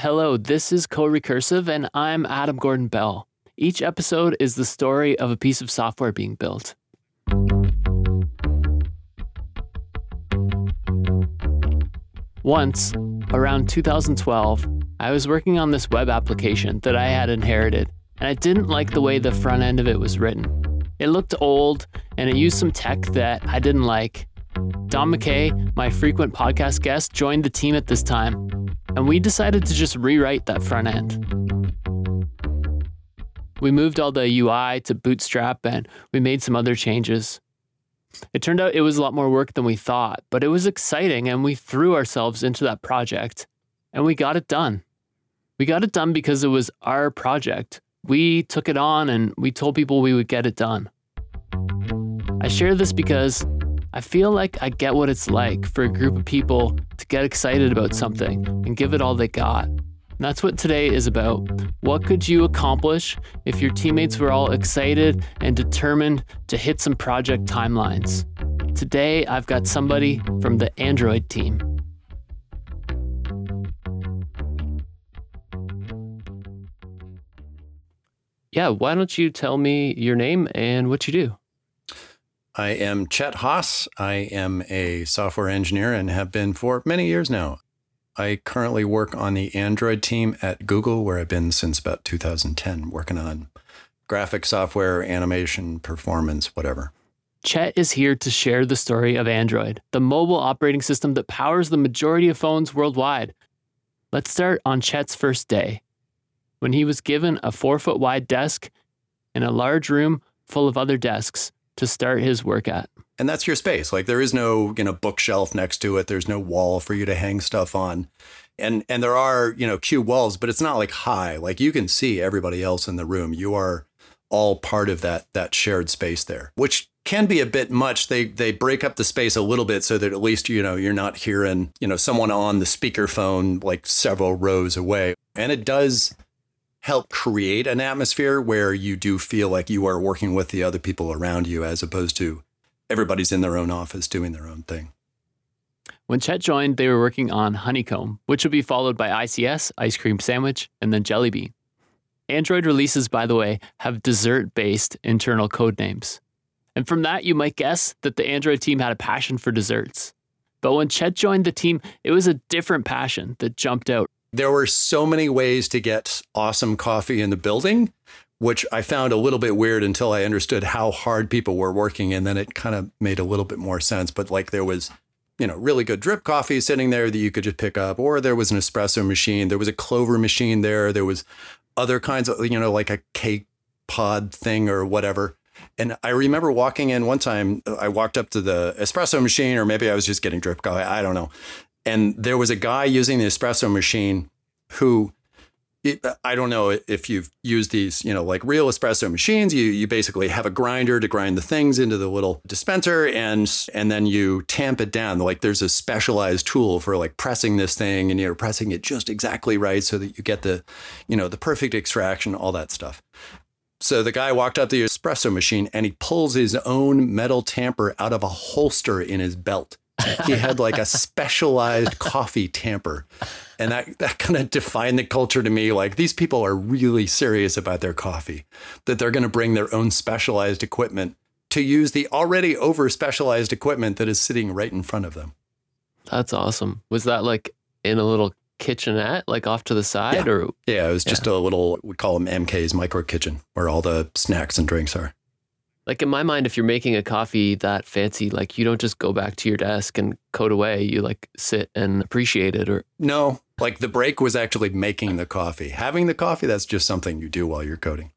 Hello, this is CoRecursive, and I'm Adam Gordon Bell. Each episode is the story of a piece of software being built. Once, around 2012, I was working on this web application that I had inherited, and I didn't like the way the front end of it was written. It looked old, and it used some tech that I didn't like. Don McKay, my frequent podcast guest, joined the team at this time, and we decided to just rewrite that front end. We moved all the UI to Bootstrap and we made some other changes. It turned out it was a lot more work than we thought, but it was exciting and we threw ourselves into that project and we got it done. We got it done because it was our project. We took it on and we told people we would get it done. I share this because I feel like I get what it's like for a group of people to get excited about something and give it all they got. And that's what today is about. What could you accomplish if your teammates were all excited and determined to hit some project timelines? Today, I've got somebody from the Android team. Yeah, why don't you tell me your name and what you do? I am Chet Haase. I am a software engineer and have been for many years now. I currently work on the Android team at Google, where I've been since about 2010, working on graphic software, animation, performance, whatever. Chet is here to share the story of Android, the mobile operating system that powers the majority of phones worldwide. Let's start on Chet's first day, when he was given a four foot wide desk in a large room full of other desks to start his work at. And that's your space. Like there is no, you know, bookshelf next to it. There's no wall for you to hang stuff on. And and there are, you know, cube walls, but it's not like high. Like you can see everybody else in the room. You are all part of that that shared space there, which can be a bit much. They they break up the space a little bit so that at least you know you're not hearing you know someone on the speakerphone like several rows away, and it does help create an atmosphere where you do feel like you are working with the other people around you as opposed to everybody's in their own office doing their own thing. When Chet joined, they were working on Honeycomb, which would be followed by ICS, Ice Cream Sandwich, and then Jelly Bean. Android releases, by the way, have dessert based internal code names. And from that, you might guess that the Android team had a passion for desserts. But when Chet joined the team, it was a different passion that jumped out there were so many ways to get awesome coffee in the building, which I found a little bit weird until I understood how hard people were working. And then it kind of made a little bit more sense. But like there was, you know, really good drip coffee sitting there that you could just pick up, or there was an espresso machine, there was a clover machine there, there was other kinds of, you know, like a cake pod thing or whatever. And I remember walking in one time, I walked up to the espresso machine, or maybe I was just getting drip coffee. I don't know. And there was a guy using the espresso machine who I don't know if you've used these, you know, like real espresso machines. You you basically have a grinder to grind the things into the little dispenser, and and then you tamp it down. Like there's a specialized tool for like pressing this thing, and you're pressing it just exactly right so that you get the, you know, the perfect extraction, all that stuff. So the guy walked up to the espresso machine and he pulls his own metal tamper out of a holster in his belt he had like a specialized coffee tamper. And that, that kind of defined the culture to me. Like these people are really serious about their coffee, that they're going to bring their own specialized equipment to use the already over specialized equipment that is sitting right in front of them. That's awesome. Was that like in a little kitchenette, like off to the side? Yeah. Or yeah, it was just yeah. a little. We call them MK's micro kitchen, where all the snacks and drinks are. Like in my mind, if you're making a coffee that fancy, like you don't just go back to your desk and code away. You like sit and appreciate it or No, like the break was actually making the coffee. Having the coffee, that's just something you do while you're coding.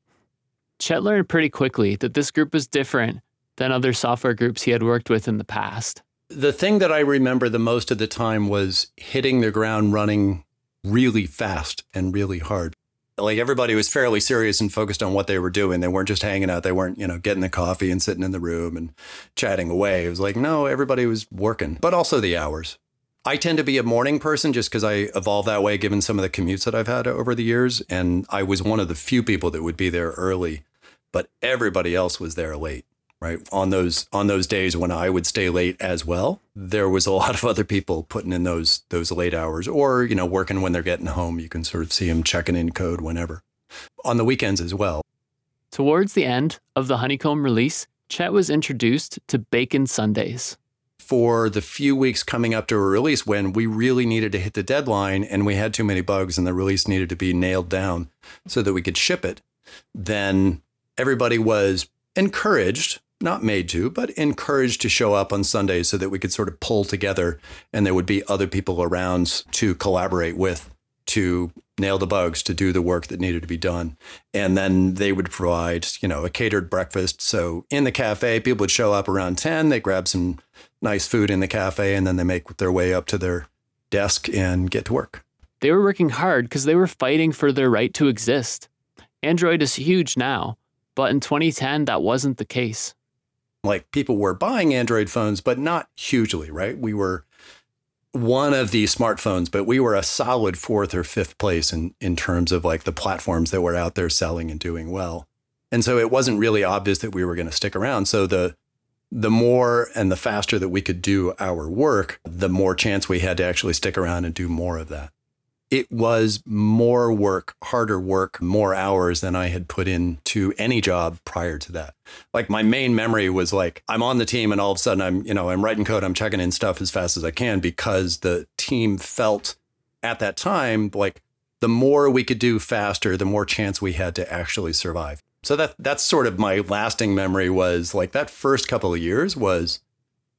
Chet learned pretty quickly that this group was different than other software groups he had worked with in the past. The thing that I remember the most of the time was hitting the ground running really fast and really hard like everybody was fairly serious and focused on what they were doing. They weren't just hanging out. They weren't, you know, getting the coffee and sitting in the room and chatting away. It was like, no, everybody was working, but also the hours. I tend to be a morning person just because I evolved that way given some of the commutes that I've had over the years. And I was one of the few people that would be there early, but everybody else was there late. Right? On those on those days when I would stay late as well, there was a lot of other people putting in those those late hours, or you know, working when they're getting home. You can sort of see them checking in code whenever. On the weekends as well. Towards the end of the Honeycomb release, Chet was introduced to Bacon Sundays. For the few weeks coming up to a release when we really needed to hit the deadline and we had too many bugs and the release needed to be nailed down so that we could ship it, then everybody was encouraged not made to, but encouraged to show up on Sundays so that we could sort of pull together and there would be other people around to collaborate with to nail the bugs, to do the work that needed to be done. And then they would provide, you know, a catered breakfast. So in the cafe, people would show up around 10, they grab some nice food in the cafe, and then they make their way up to their desk and get to work. They were working hard because they were fighting for their right to exist. Android is huge now, but in 2010, that wasn't the case like people were buying Android phones, but not hugely, right? We were one of the smartphones, but we were a solid fourth or fifth place in, in terms of like the platforms that were out there selling and doing well. And so it wasn't really obvious that we were going to stick around. So the the more and the faster that we could do our work, the more chance we had to actually stick around and do more of that it was more work, harder work, more hours than I had put into any job prior to that. Like my main memory was like I'm on the team and all of a sudden I'm, you know, I'm writing code, I'm checking in stuff as fast as I can because the team felt at that time like the more we could do faster, the more chance we had to actually survive. So that that's sort of my lasting memory was like that first couple of years was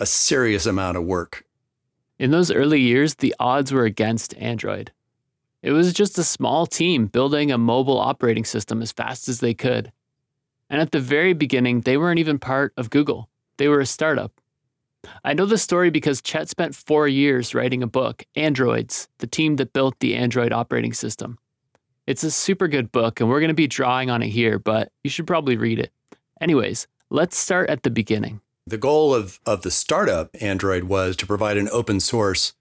a serious amount of work. In those early years, the odds were against Android. It was just a small team building a mobile operating system as fast as they could. And at the very beginning, they weren't even part of Google, they were a startup. I know this story because Chet spent four years writing a book, Androids, the team that built the Android operating system. It's a super good book, and we're going to be drawing on it here, but you should probably read it. Anyways, let's start at the beginning. The goal of, of the startup Android was to provide an open source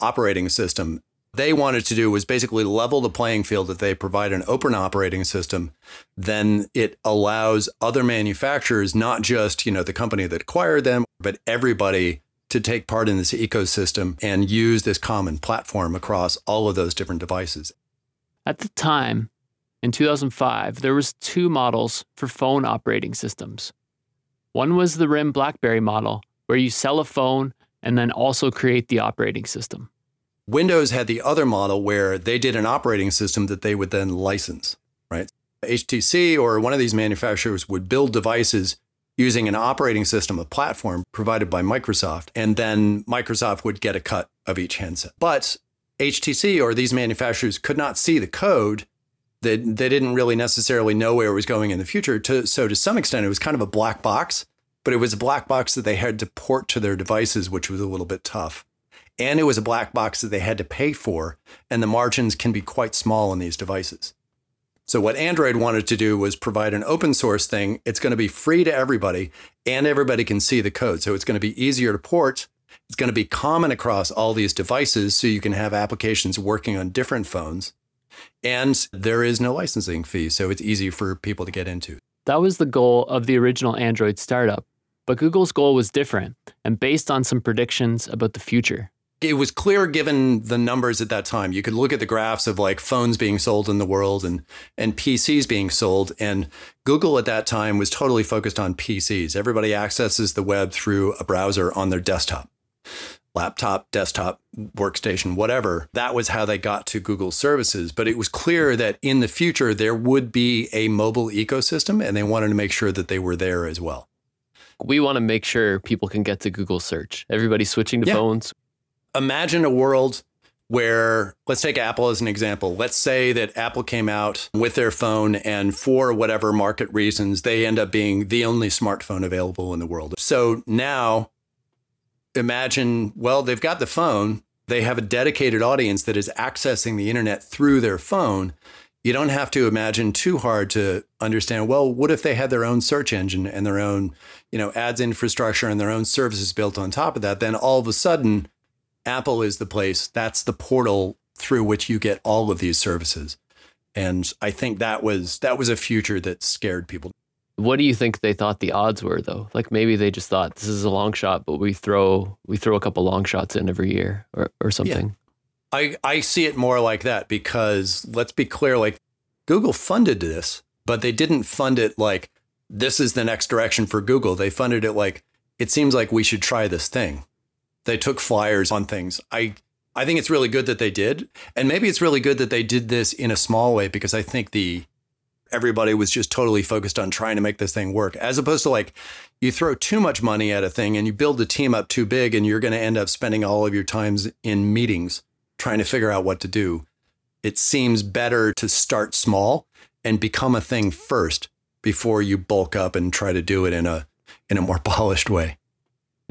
operating system they wanted to do was basically level the playing field that they provide an open operating system. Then it allows other manufacturers not just you know the company that acquired them but everybody to take part in this ecosystem and use this common platform across all of those different devices. At the time in 2005 there was two models for phone operating systems. One was the rim blackberry model where you sell a phone and then also create the operating system Windows had the other model where they did an operating system that they would then license, right? HTC or one of these manufacturers would build devices using an operating system, a platform provided by Microsoft, and then Microsoft would get a cut of each handset. But HTC or these manufacturers could not see the code. They, they didn't really necessarily know where it was going in the future. To, so, to some extent, it was kind of a black box, but it was a black box that they had to port to their devices, which was a little bit tough and it was a black box that they had to pay for, and the margins can be quite small on these devices. So, what Android wanted to do was provide an open source thing. It's going to be free to everybody, and everybody can see the code. So, it's going to be easier to port. It's going to be common across all these devices, so you can have applications working on different phones. And there is no licensing fee, so it's easy for people to get into. That was the goal of the original Android startup. But Google's goal was different and based on some predictions about the future it was clear given the numbers at that time. You could look at the graphs of like phones being sold in the world and and PCs being sold and Google at that time was totally focused on PCs. Everybody accesses the web through a browser on their desktop. Laptop, desktop, workstation, whatever. That was how they got to Google services. But it was clear that in the future, there would be a mobile ecosystem, and they wanted to make sure that they were there as well we want to make sure people can get to Google search. Everybody's switching to yeah. phones imagine a world where let's take Apple as an example. Let's say that Apple came out with their phone and for whatever market reasons, they end up being the only smartphone available in the world. So now imagine, well, they've got the phone, they have a dedicated audience that is accessing the internet through their phone. You don't have to imagine too hard to understand, well, what if they had their own search engine and their own, you know, ads infrastructure and their own services built on top of that? Then all of a sudden, Apple is the place, that's the portal through which you get all of these services. And I think that was that was a future that scared people. What do you think they thought the odds were though? Like maybe they just thought this is a long shot, but we throw we throw a couple long shots in every year or, or something. I, I see it more like that because let's be clear, like Google funded this, but they didn't fund it like this is the next direction for Google. They funded it like it seems like we should try this thing. They took flyers on things. I I think it's really good that they did. And maybe it's really good that they did this in a small way because I think the everybody was just totally focused on trying to make this thing work as opposed to like you throw too much money at a thing and you build the team up too big and you're going to end up spending all of your times in meetings trying to figure out what to do. It seems better to start small and become a thing first before you bulk up and try to do it in a in a more polished way.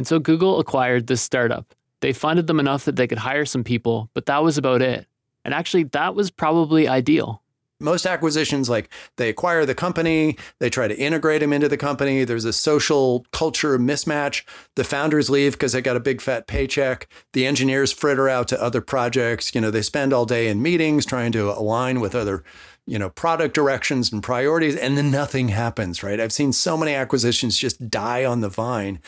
And so Google acquired this startup. They funded them enough that they could hire some people, but that was about it. And actually, that was probably ideal. Most acquisitions, like they acquire the company, they try to integrate them into the company. There's a social culture mismatch. The founders leave because they got a big fat paycheck. The engineers fritter out to other projects. You know, they spend all day in meetings trying to align with other you know, product directions and priorities, and then nothing happens, right? I've seen so many acquisitions just die on the vine.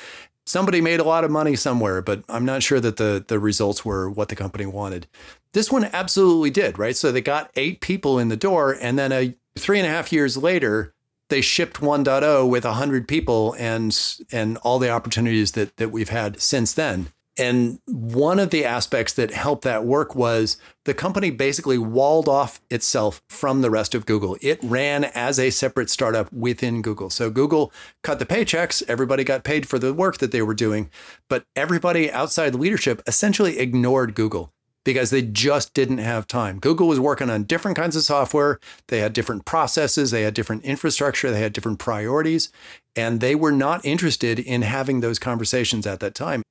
Somebody made a lot of money somewhere, but I'm not sure that the the results were what the company wanted. This one absolutely did, right? So they got eight people in the door, and then a three and a half years later, they shipped 1.0 with 100 people and and all the opportunities that that we've had since then. And one of the aspects that helped that work was the company basically walled off itself from the rest of Google. It ran as a separate startup within Google. So Google cut the paychecks, everybody got paid for the work that they were doing, but everybody outside leadership essentially ignored Google because they just didn't have time. Google was working on different kinds of software, they had different processes, they had different infrastructure, they had different priorities, and they were not interested in having those conversations at that time.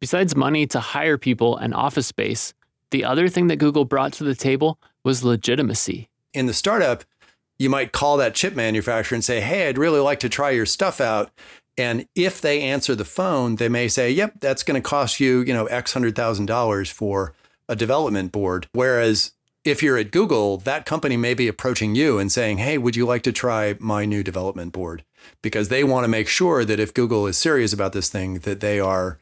Besides money to hire people and office space, the other thing that Google brought to the table was legitimacy. In the startup, you might call that chip manufacturer and say, Hey, I'd really like to try your stuff out. And if they answer the phone, they may say, Yep, that's going to cost you, you know, X hundred thousand dollars for a development board. Whereas if you're at Google, that company may be approaching you and saying, Hey, would you like to try my new development board? Because they want to make sure that if Google is serious about this thing, that they are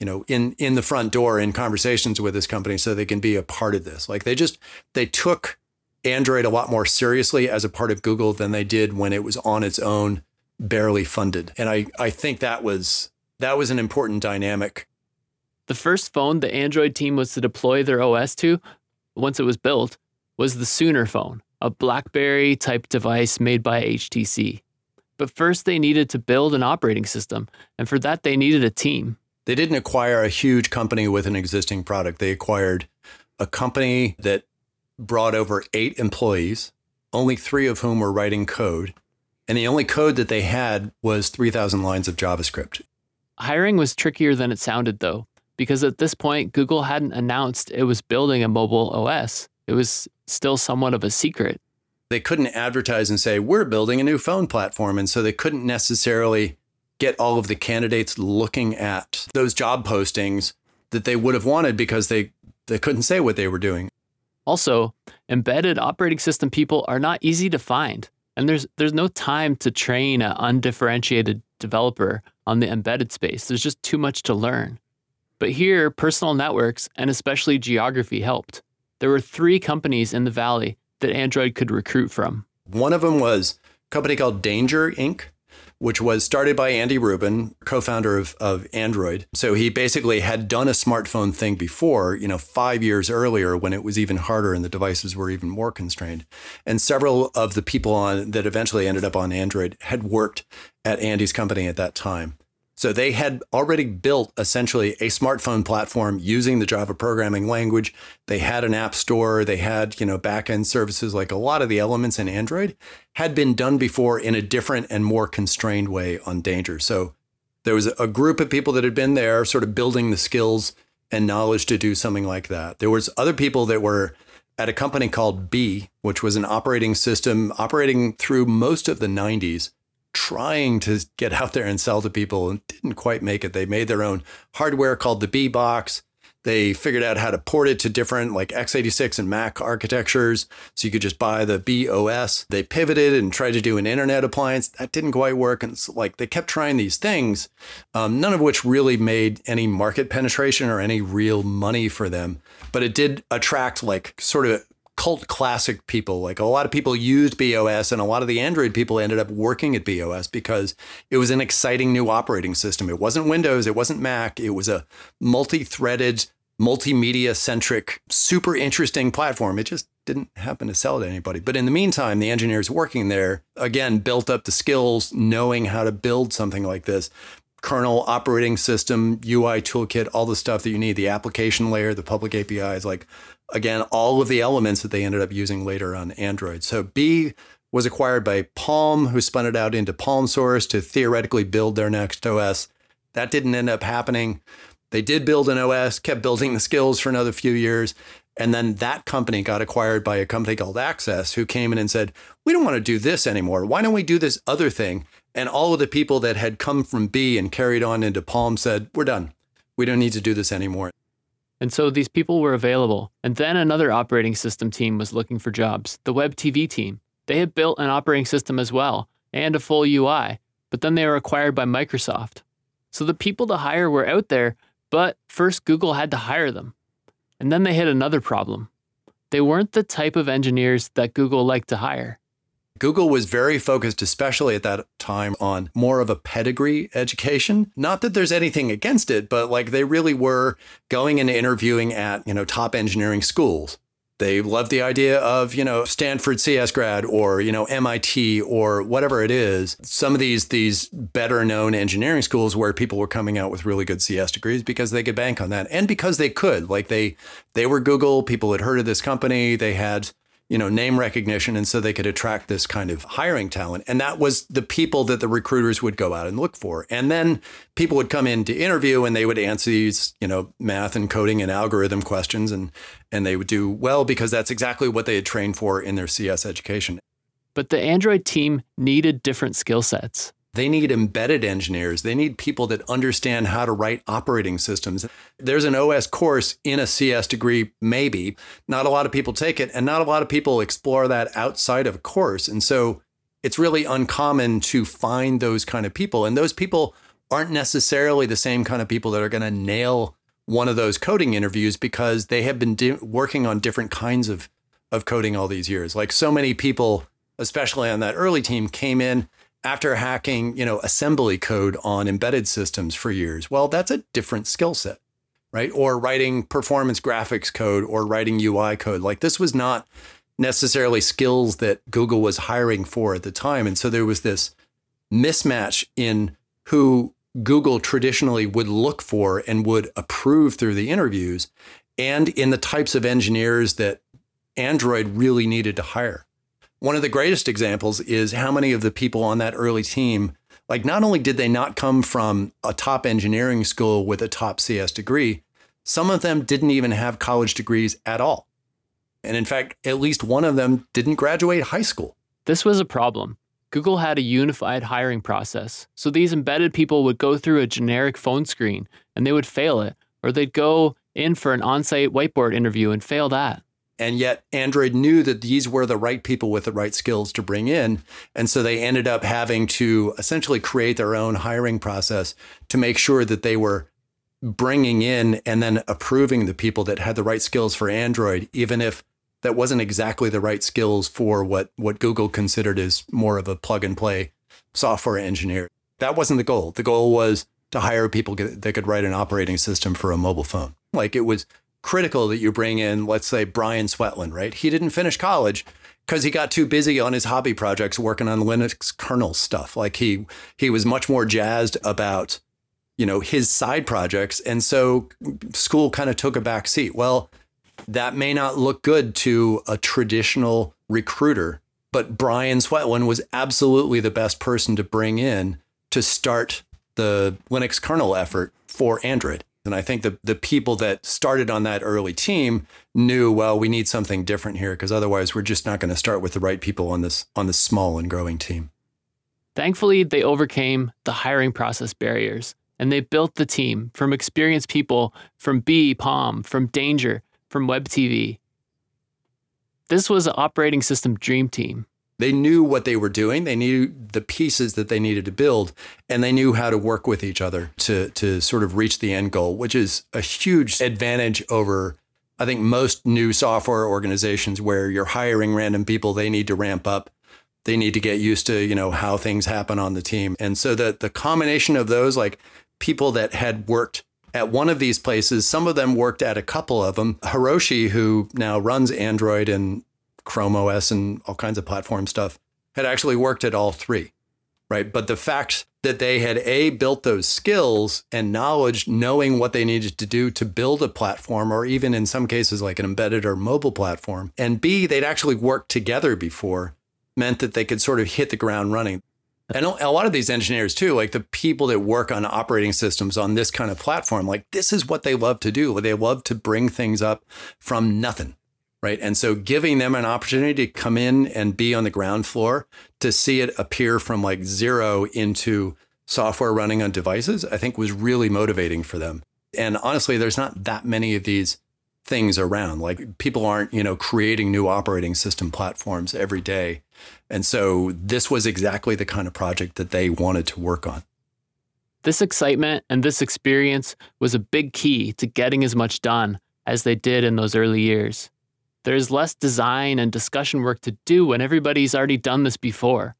you know in in the front door in conversations with this company so they can be a part of this. Like they just they took android a lot more seriously as a part of google than they did when it was on its own barely funded. And i i think that was that was an important dynamic. The first phone the android team was to deploy their os to once it was built was the sooner phone a blackberry type device made by htc but first they needed to build an operating system and for that they needed a team they didn't acquire a huge company with an existing product. They acquired a company that brought over eight employees, only three of whom were writing code. And the only code that they had was 3,000 lines of JavaScript. Hiring was trickier than it sounded, though, because at this point, Google hadn't announced it was building a mobile OS. It was still somewhat of a secret. They couldn't advertise and say, we're building a new phone platform. And so they couldn't necessarily get all of the candidates looking at those job postings that they would have wanted because they they couldn't say what they were doing. Also, embedded operating system people are not easy to find, and there's there's no time to train an undifferentiated developer on the embedded space. There's just too much to learn. But here, personal networks and especially geography helped. There were three companies in the valley that Android could recruit from. One of them was a company called Danger Inc which was started by Andy Rubin, co-founder of, of Android. So he basically had done a smartphone thing before, you know, five years earlier when it was even harder and the devices were even more constrained. And several of the people on that eventually ended up on Android had worked at Andy's company at that time. So they had already built essentially a smartphone platform using the Java programming language. They had an app store, they had, you know, backend services like a lot of the elements in Android had been done before in a different and more constrained way on Danger. So there was a group of people that had been there sort of building the skills and knowledge to do something like that. There was other people that were at a company called Be, which was an operating system operating through most of the 90s trying to get out there and sell to people and didn't quite make it. They made their own hardware called the BeBox. They figured out how to port it to different like x86 and Mac architectures. So you could just buy the BeOS. They pivoted and tried to do an internet appliance. That didn't quite work. And so, like they kept trying these things, um, none of which really made any market penetration or any real money for them. But it did attract like sort of cult classic people. Like a lot of people used BeOS, and a lot of the Android people ended up working at BeOS because it was an exciting new operating system. It wasn't Windows, it wasn't Mac, it was a multi threaded, multimedia centric, super interesting platform. It just didn't happen to sell to anybody. But in the meantime, the engineers working there, again, built up the skills knowing how to build something like this. Kernel, operating system, UI toolkit, all the stuff that you need, the application layer, the public APIs, like again, all of the elements that they ended up using later on Android. So Be was acquired by Palm, who spun it out into PalmSource to theoretically build their next OS. That didn't end up happening. They did build an OS, kept building the skills for another few years. And then that company got acquired by a company called Access, who came in and said, We don't want to do this anymore. Why don't we do this other thing? And all of the people that had come from Be and carried on into Palm said, We're done. We don't need to do this anymore. And so these people were available. And then another operating system team was looking for jobs, the Web TV team. They had built an operating system as well and a full UI, but then they were acquired by Microsoft. So the people to hire were out there, but first Google had to hire them. And then they hit another problem. They weren't the type of engineers that Google liked to hire. Google was very focused, especially at that time, on more of a pedigree education. Not that there's anything against it, but like they really were going and interviewing at, you know, top engineering schools. They loved the idea of, you know, Stanford CS grad or, you know, MIT or whatever it is. Some of these these better known engineering schools where people were coming out with really good CS degrees because they could bank on that and because they could. Like they they were Google, people had heard of this company, they had you know, name recognition. And so they could attract this kind of hiring talent. And that was the people that the recruiters would go out and look for. And then people would come in to interview and they would answer these, you know, math and coding and algorithm questions and and they would do well because that's exactly what they had trained for in their CS education. But the Android team needed different skill sets. They need embedded engineers. They need people that understand how to write operating systems. There's an OS course in a CS degree, maybe. Not a lot of people take it, and not a lot of people explore that outside of a course. And so it's really uncommon to find those kind of people. And those people aren't necessarily the same kind of people that are going to nail one of those coding interviews because they have been di- working on different kinds of, of coding all these years. Like so many people, especially on that early team, came in after hacking, you know, assembly code on embedded systems for years. Well, that's a different skill set, right? Or writing performance graphics code or writing UI code. Like this was not necessarily skills that Google was hiring for at the time. And so there was this mismatch in who Google traditionally would look for and would approve through the interviews and in the types of engineers that Android really needed to hire. One of the greatest examples is how many of the people on that early team, like, not only did they not come from a top engineering school with a top CS degree, some of them didn't even have college degrees at all. And in fact, at least one of them didn't graduate high school. This was a problem. Google had a unified hiring process. So these embedded people would go through a generic phone screen and they would fail it, or they'd go in for an on site whiteboard interview and fail that. And yet, Android knew that these were the right people with the right skills to bring in. And so they ended up having to essentially create their own hiring process to make sure that they were bringing in and then approving the people that had the right skills for Android, even if that wasn't exactly the right skills for what, what Google considered as more of a plug and play software engineer. That wasn't the goal. The goal was to hire people that could write an operating system for a mobile phone. Like it was critical that you bring in, let's say, Brian Swetland, right? He didn't finish college because he got too busy on his hobby projects working on Linux kernel stuff. Like he he was much more jazzed about, you know, his side projects. And so school kind of took a back seat. Well, that may not look good to a traditional recruiter, but Brian Swetland was absolutely the best person to bring in to start the Linux kernel effort for Android. And I think the the people that started on that early team knew, well, we need something different here because otherwise we're just not going to start with the right people on this on this small and growing team. Thankfully, they overcame the hiring process barriers. and they built the team from experienced people from Be, Palm, from Danger, from Web TV. This was an operating system dream team. They knew what they were doing. They knew the pieces that they needed to build, and they knew how to work with each other to to sort of reach the end goal, which is a huge advantage over I think most new software organizations where you're hiring random people, they need to ramp up. They need to get used to, you know, how things happen on the team. And so that the combination of those like people that had worked at one of these places, some of them worked at a couple of them. Hiroshi, who now runs Android and Chrome OS and all kinds of platform stuff, had actually worked at all three. Right. But the fact that they had A, built those skills and knowledge, knowing what they needed to do to build a platform, or even in some cases like an embedded or mobile platform, and B, they'd actually worked together before, meant that they could sort of hit the ground running. And a lot of these engineers, too, like the people that work on operating systems on this kind of platform, like this is what they love to do. They love to bring things up from nothing right? And so giving them an opportunity to come in and be on the ground floor to see it appear from like zero into software running on devices, I think was really motivating for them. And honestly, there's not that many of these things around. Like people aren't, you know, creating new operating system platforms every day. And so this was exactly the kind of project that they wanted to work on. This excitement and this experience was a big key to getting as much done as they did in those early years. There's less design and discussion work to do when everybody's already done this before.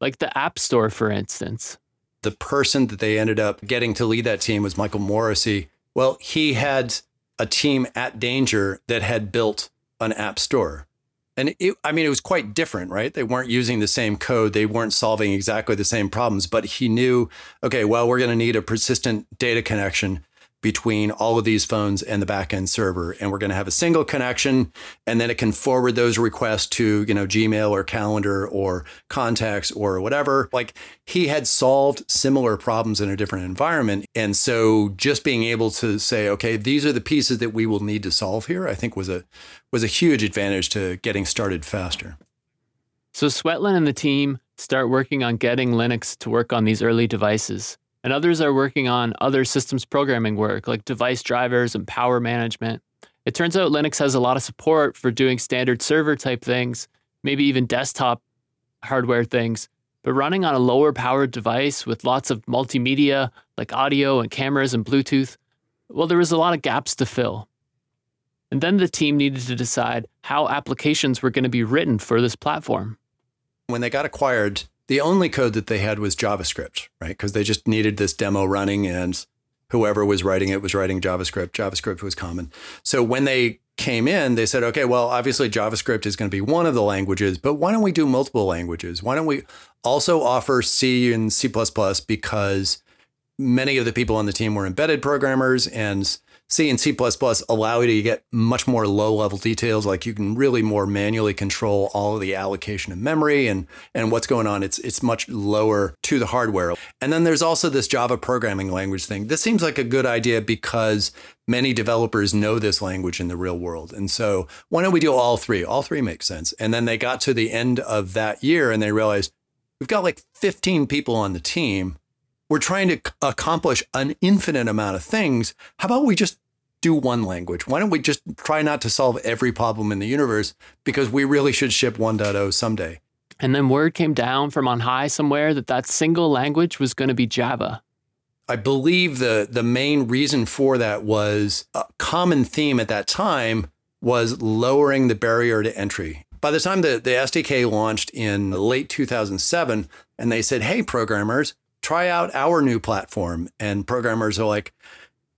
Like the App Store, for instance. The person that they ended up getting to lead that team was Michael Morrissey. Well, he had a team at Danger that had built an app store. And it, I mean, it was quite different, right? They weren't using the same code. They weren't solving exactly the same problems, but he knew, okay, well, we're going to need a persistent data connection between all of these phones and the backend server. And we're going to have a single connection, and then it can forward those requests to, you know, Gmail or Calendar or contacts or whatever. Like he had solved similar problems in a different environment. And so just being able to say, okay, these are the pieces that we will need to solve here, I think was a was a huge advantage to getting started faster. So Swetland and the team start working on getting Linux to work on these early devices and others are working on other systems programming work like device drivers and power management. It turns out Linux has a lot of support for doing standard server type things, maybe even desktop hardware things. But running on a lower powered device with lots of multimedia like audio and cameras and Bluetooth, well, there was a lot of gaps to fill. And then the team needed to decide how applications were going to be written for this platform. When they got acquired, the only code that they had was JavaScript, right? Because they just needed this demo running and whoever was writing it was writing JavaScript. JavaScript was common. So when they came in, they said, okay, well, obviously JavaScript is going to be one of the languages, but why don't we do multiple languages? Why don't we also offer C and C because many of the people on the team were embedded programmers and C and C++ allow you to get much more low level details. Like you can really more manually control all of the allocation of memory and, and what's going on. It's, it's much lower to the hardware. And then there's also this Java programming language thing. This seems like a good idea because many developers know this language in the real world. And so why don't we do all three? All three make sense. And then they got to the end of that year and they realized we've got like 15 people on the team we're trying to accomplish an infinite amount of things. How about we just do one language? Why don't we just try not to solve every problem in the universe because we really should ship 1.0 someday? And then word came down from on high somewhere that that single language was going to be Java. I believe the the main reason for that was a common theme at that time was lowering the barrier to entry. By the time the, the SDK launched in late 2007, and they said, hey, programmers, try out our new platform. And programmers are like,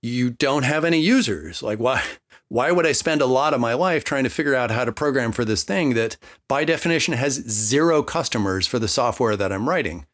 you don't have any users. Like, why? Why would I spend a lot of my life trying to figure out how to program for this thing that, by definition, has zero customers for the software that I'm writing?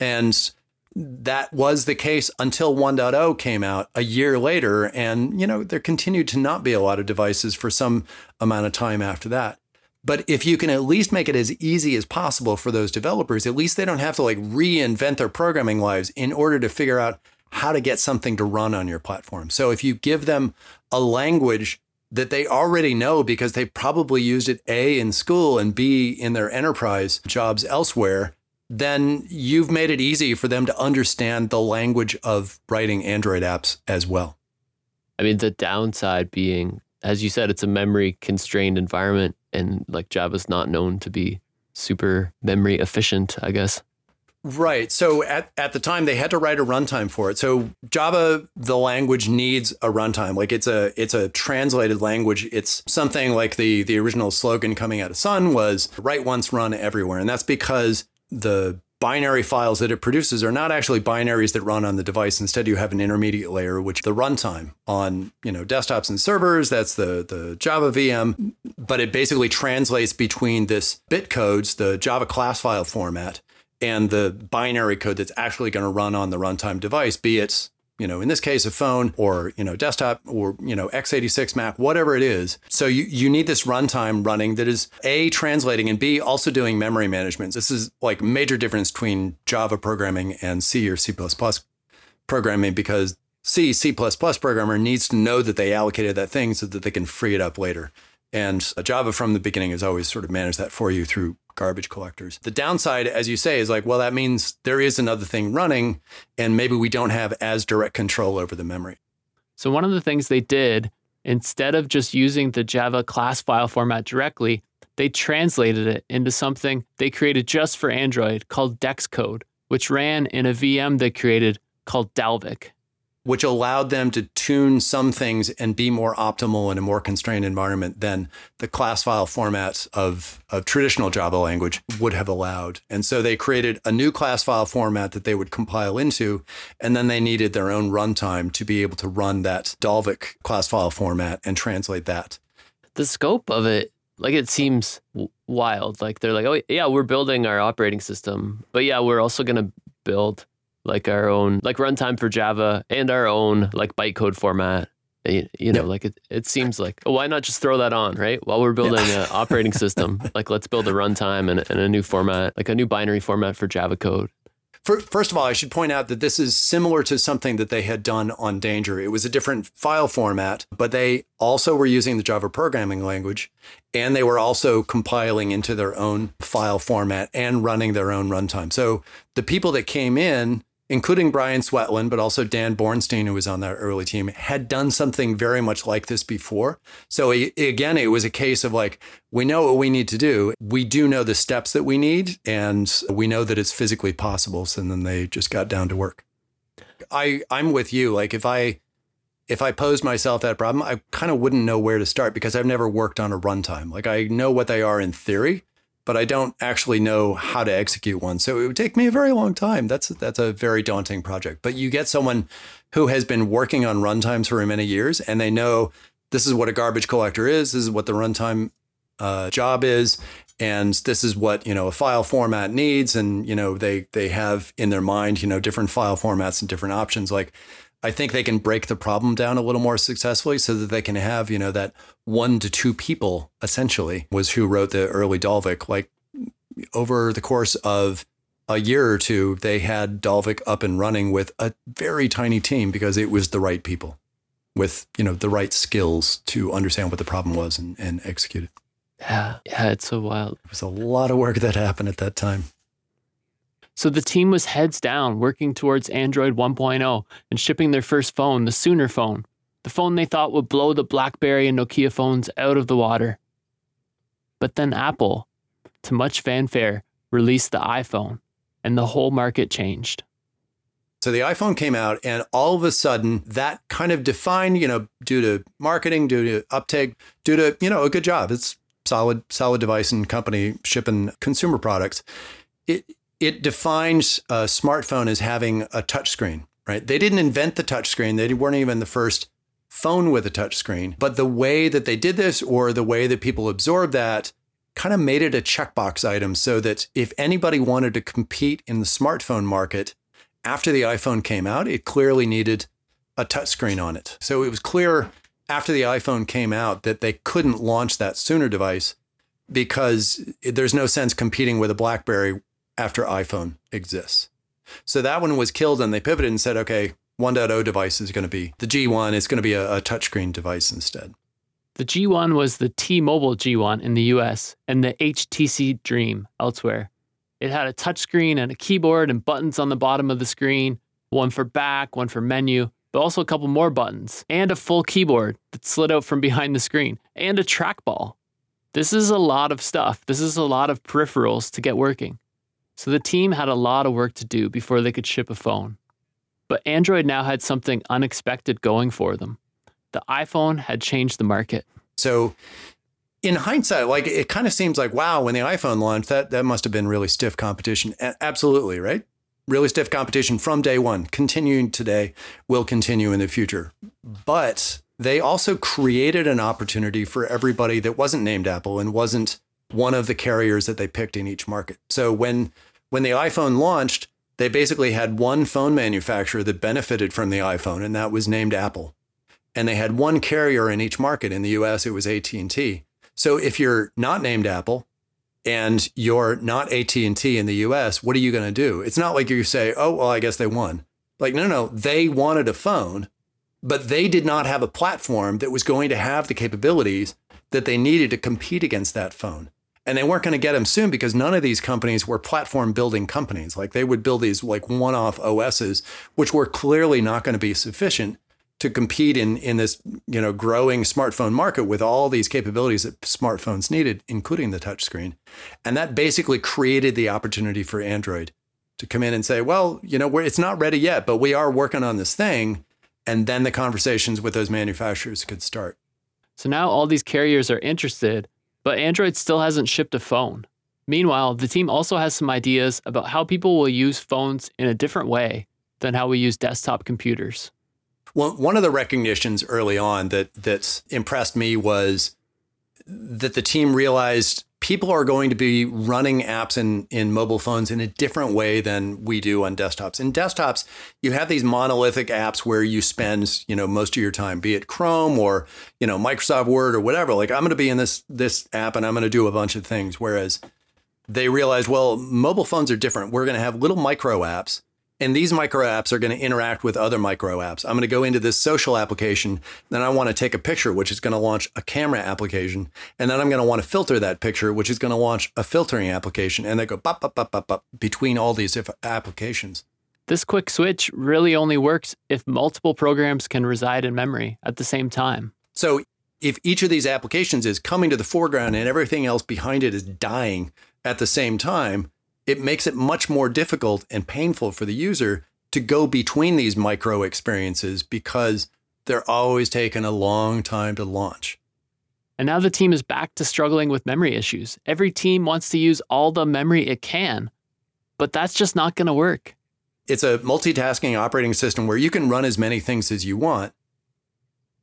And that was the case until 1.0 came out a year later. And, you know, there continued to not be a lot of devices for some amount of time after that. But if you can at least make it as easy as possible for those developers, at least they don't have to like reinvent their programming lives in order to figure out how to get something to run on your platform. So if you give them a language that they already know because they probably used it A in school and B in their enterprise jobs elsewhere, then you've made it easy for them to understand the language of writing Android apps as well. I mean, the downside being, as you said, it's a memory constrained environment, and like Java's not known to be super memory efficient, I guess. Right. So at, at the time they had to write a runtime for it. So Java, the language needs a runtime. Like it's a it's a translated language. It's something like the the original slogan coming out of Sun was write once, run everywhere. And that's because the binary files that it produces are not actually binaries that run on the device. Instead, you have an intermediate layer, which the runtime on you know desktops and servers. That's the the Java VM, but it basically translates between this bytecodes, the Java class file format, and the binary code that's actually going to run on the runtime device, be it you know, in this case, a phone or, you know, desktop or, you know, x86 Mac, whatever it is. So you, you need this runtime running that is A, translating and B, also doing memory management. This is like major difference between Java programming and C or C++ programming because C, C++ programmer needs to know that they allocated that thing so that they can free it up later. And Java from the beginning has always sort of managed that for you through garbage collectors. The downside, as you say, is like, well, that means there is another thing running, and maybe we don't have as direct control over the memory. So, one of the things they did, instead of just using the Java class file format directly, they translated it into something they created just for Android called DexCode, which ran in a VM they created called Dalvik which allowed them to tune some things and be more optimal in a more constrained environment than the class file formats of, of traditional Java language would have allowed. And so they created a new class file format that they would compile into, and then they needed their own runtime to be able to run that Dalvik class file format and translate that. The scope of it, like it seems wild. Like they're like, oh, yeah, we're building our operating system, but yeah, we're also going to build like our own like runtime for Java and our own like bytecode format. You, you know, like it, it seems like oh, why not just throw that on right while we're building yeah. an operating system? Like let's build a runtime and, and a new format, like a new binary format for Java code. First of all, I should point out that this is similar to something that they had done on Danger. It was a different file format, but they also were using the Java programming language and they were also compiling into their own file format and running their own runtime. So the people that came in including Brian Swetland, but also Dan Bornstein, who was on that early team, had done something very much like this before. So again, it was a case of like, we know what we need to do. We do know the steps that we need, and we know that it's physically possible. So then they just got down to work. I I'm with you. Like if I if I posed myself that problem, I kind of wouldn't know where to start because I've never worked on a runtime. Like I know what they are in theory, but I don't actually know how to execute one. So it would take me a very long time. That's that's a very daunting project. But you get someone who has been working on runtimes for many years, and they know this is what a garbage collector is. This is what the runtime uh, job is, and this is what you know a file format needs. And you know they they have in their mind you know different file formats and different options. Like I think they can break the problem down a little more successfully so that they can have, you know, that one to two people essentially was who wrote the early Dalvik. Like over the course of a year or two, they had Dalvik up and running with a very tiny team because it was the right people with, you know, the right skills to understand what the problem was and, and execute it. Yeah. Yeah. It's so wild. It was a lot of work that happened at that time. So the team was heads down working towards Android 1.0 and shipping their first phone, the Sooner phone, the phone they thought would blow the Blackberry and Nokia phones out of the water. But then Apple, to much fanfare, released the iPhone, and the whole market changed. So the iPhone came out, and all of a sudden, that kind of defined, you know, due to marketing, due to uptake, due to, you know, a good job. It's solid, solid device and company shipping consumer products. It it defines a smartphone as having a touchscreen, right? They didn't invent the touchscreen. They weren't even the first phone with a touchscreen. But the way that they did this or the way that people absorbed that kind of made it a checkbox item so that if anybody wanted to compete in the smartphone market after the iPhone came out, it clearly needed a touchscreen on it. So it was clear after the iPhone came out that they couldn't launch that Sooner device because there's no sense competing with a BlackBerry after iPhone exists. So that one was killed and they pivoted and said, okay, 1.0 device is going to be the G1, it's going to be a, a touchscreen device instead. The G1 was the T Mobile G1 in the US and the HTC Dream elsewhere. It had a touchscreen and a keyboard and buttons on the bottom of the screen, one for back, one for menu, but also a couple more buttons, and a full keyboard that slid out from behind the screen, and a trackball. This is a lot of stuff. This is a lot of peripherals to get working. So the team had a lot of work to do before they could ship a phone. But Android now had something unexpected going for them. The iPhone had changed the market. So in hindsight, like it kind of seems like, wow, when the iPhone launched, that that must have been really stiff competition. Absolutely, right? Really stiff competition from day one, continuing today, will continue in the future. But they also created an opportunity for everybody that wasn't named Apple and wasn't one of the carriers that they picked in each market. So when when the iPhone launched, they basically had one phone manufacturer that benefited from the iPhone, and that was named Apple. And they had one carrier in each market. In the US, it was AT&T. So if you're not named Apple and you're not AT&T in the US, what are you going to do? It's not like you say, "Oh, well, I guess they won." Like no, no, they wanted a phone, but they did not have a platform that was going to have the capabilities that they needed to compete against that phone. And they weren't going to get them soon because none of these companies were platform building companies. Like they would build these like one off OSs, which were clearly not going to be sufficient to compete in in this you know growing smartphone market with all these capabilities that smartphones needed, including the touchscreen, and that basically created the opportunity for Android to come in and say, well, you know, it's not ready yet, but we are working on this thing, and then the conversations with those manufacturers could start. So now all these carriers are interested, but Android still hasn't shipped a phone. Meanwhile, the team also has some ideas about how people will use phones in a different way than how we use desktop computers. Well, one of the recognitions early on that that impressed me was that the team realized people are going to be running apps in, in mobile phones in a different way than we do on desktops. In desktops, you have these monolithic apps where you spend, you know, most of your time, be it Chrome or, you know, Microsoft Word or whatever. Like I'm going to be in this this app and I'm going to do a bunch of things. Whereas they realized, well, mobile phones are different. We're going to have little micro apps and these micro apps are going to interact with other micro apps. I'm going to go into this social application. Then I want to take a picture, which is going to launch a camera application. And then I'm going to want to filter that picture, which is going to launch a filtering application. And they go bop, bop, bop, bop, bop between all these different applications. This quick switch really only works if multiple programs can reside in memory at the same time. So if each of these applications is coming to the foreground and everything else behind it is dying at the same time, it makes it much more difficult and painful for the user to go between these micro experiences because they're always taking a long time to launch. And now the team is back to struggling with memory issues. Every team wants to use all the memory it can, but that's just not going to work. It's a multitasking operating system where you can run as many things as you want,